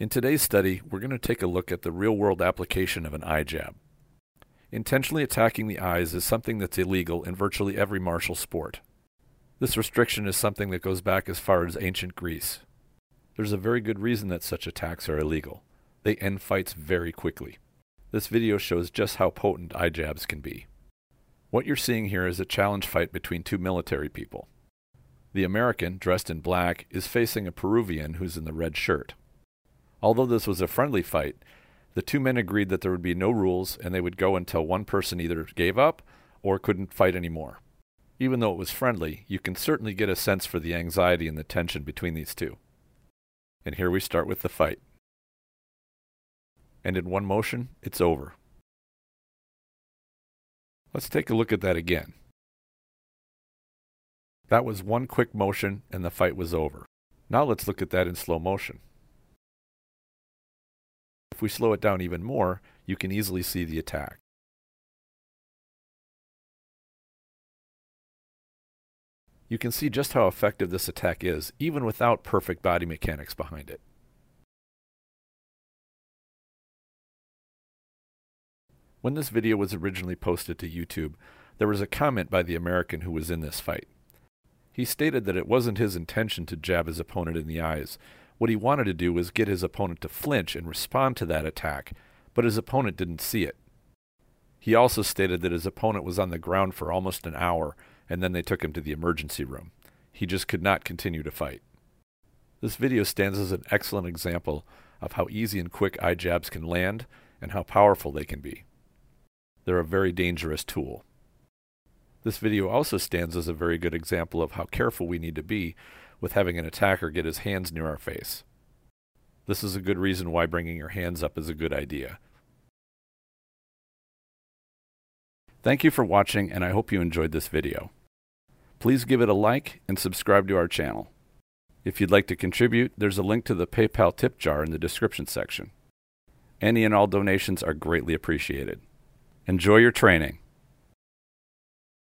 In today's study, we're going to take a look at the real world application of an eye jab. Intentionally attacking the eyes is something that's illegal in virtually every martial sport. This restriction is something that goes back as far as ancient Greece. There's a very good reason that such attacks are illegal. They end fights very quickly. This video shows just how potent eye jabs can be. What you're seeing here is a challenge fight between two military people. The American, dressed in black, is facing a Peruvian who's in the red shirt. Although this was a friendly fight, the two men agreed that there would be no rules and they would go until one person either gave up or couldn't fight anymore. Even though it was friendly, you can certainly get a sense for the anxiety and the tension between these two. And here we start with the fight. And in one motion, it's over. Let's take a look at that again. That was one quick motion and the fight was over. Now let's look at that in slow motion. If we slow it down even more, you can easily see the attack. You can see just how effective this attack is, even without perfect body mechanics behind it. When this video was originally posted to YouTube, there was a comment by the American who was in this fight. He stated that it wasn't his intention to jab his opponent in the eyes. What he wanted to do was get his opponent to flinch and respond to that attack, but his opponent didn't see it. He also stated that his opponent was on the ground for almost an hour, and then they took him to the emergency room. He just could not continue to fight. This video stands as an excellent example of how easy and quick eye jabs can land and how powerful they can be. They're a very dangerous tool. This video also stands as a very good example of how careful we need to be with having an attacker get his hands near our face. This is a good reason why bringing your hands up is a good idea. Thank you for watching and I hope you enjoyed this video. Please give it a like and subscribe to our channel. If you'd like to contribute, there's a link to the PayPal tip jar in the description section. Any and all donations are greatly appreciated. Enjoy your training.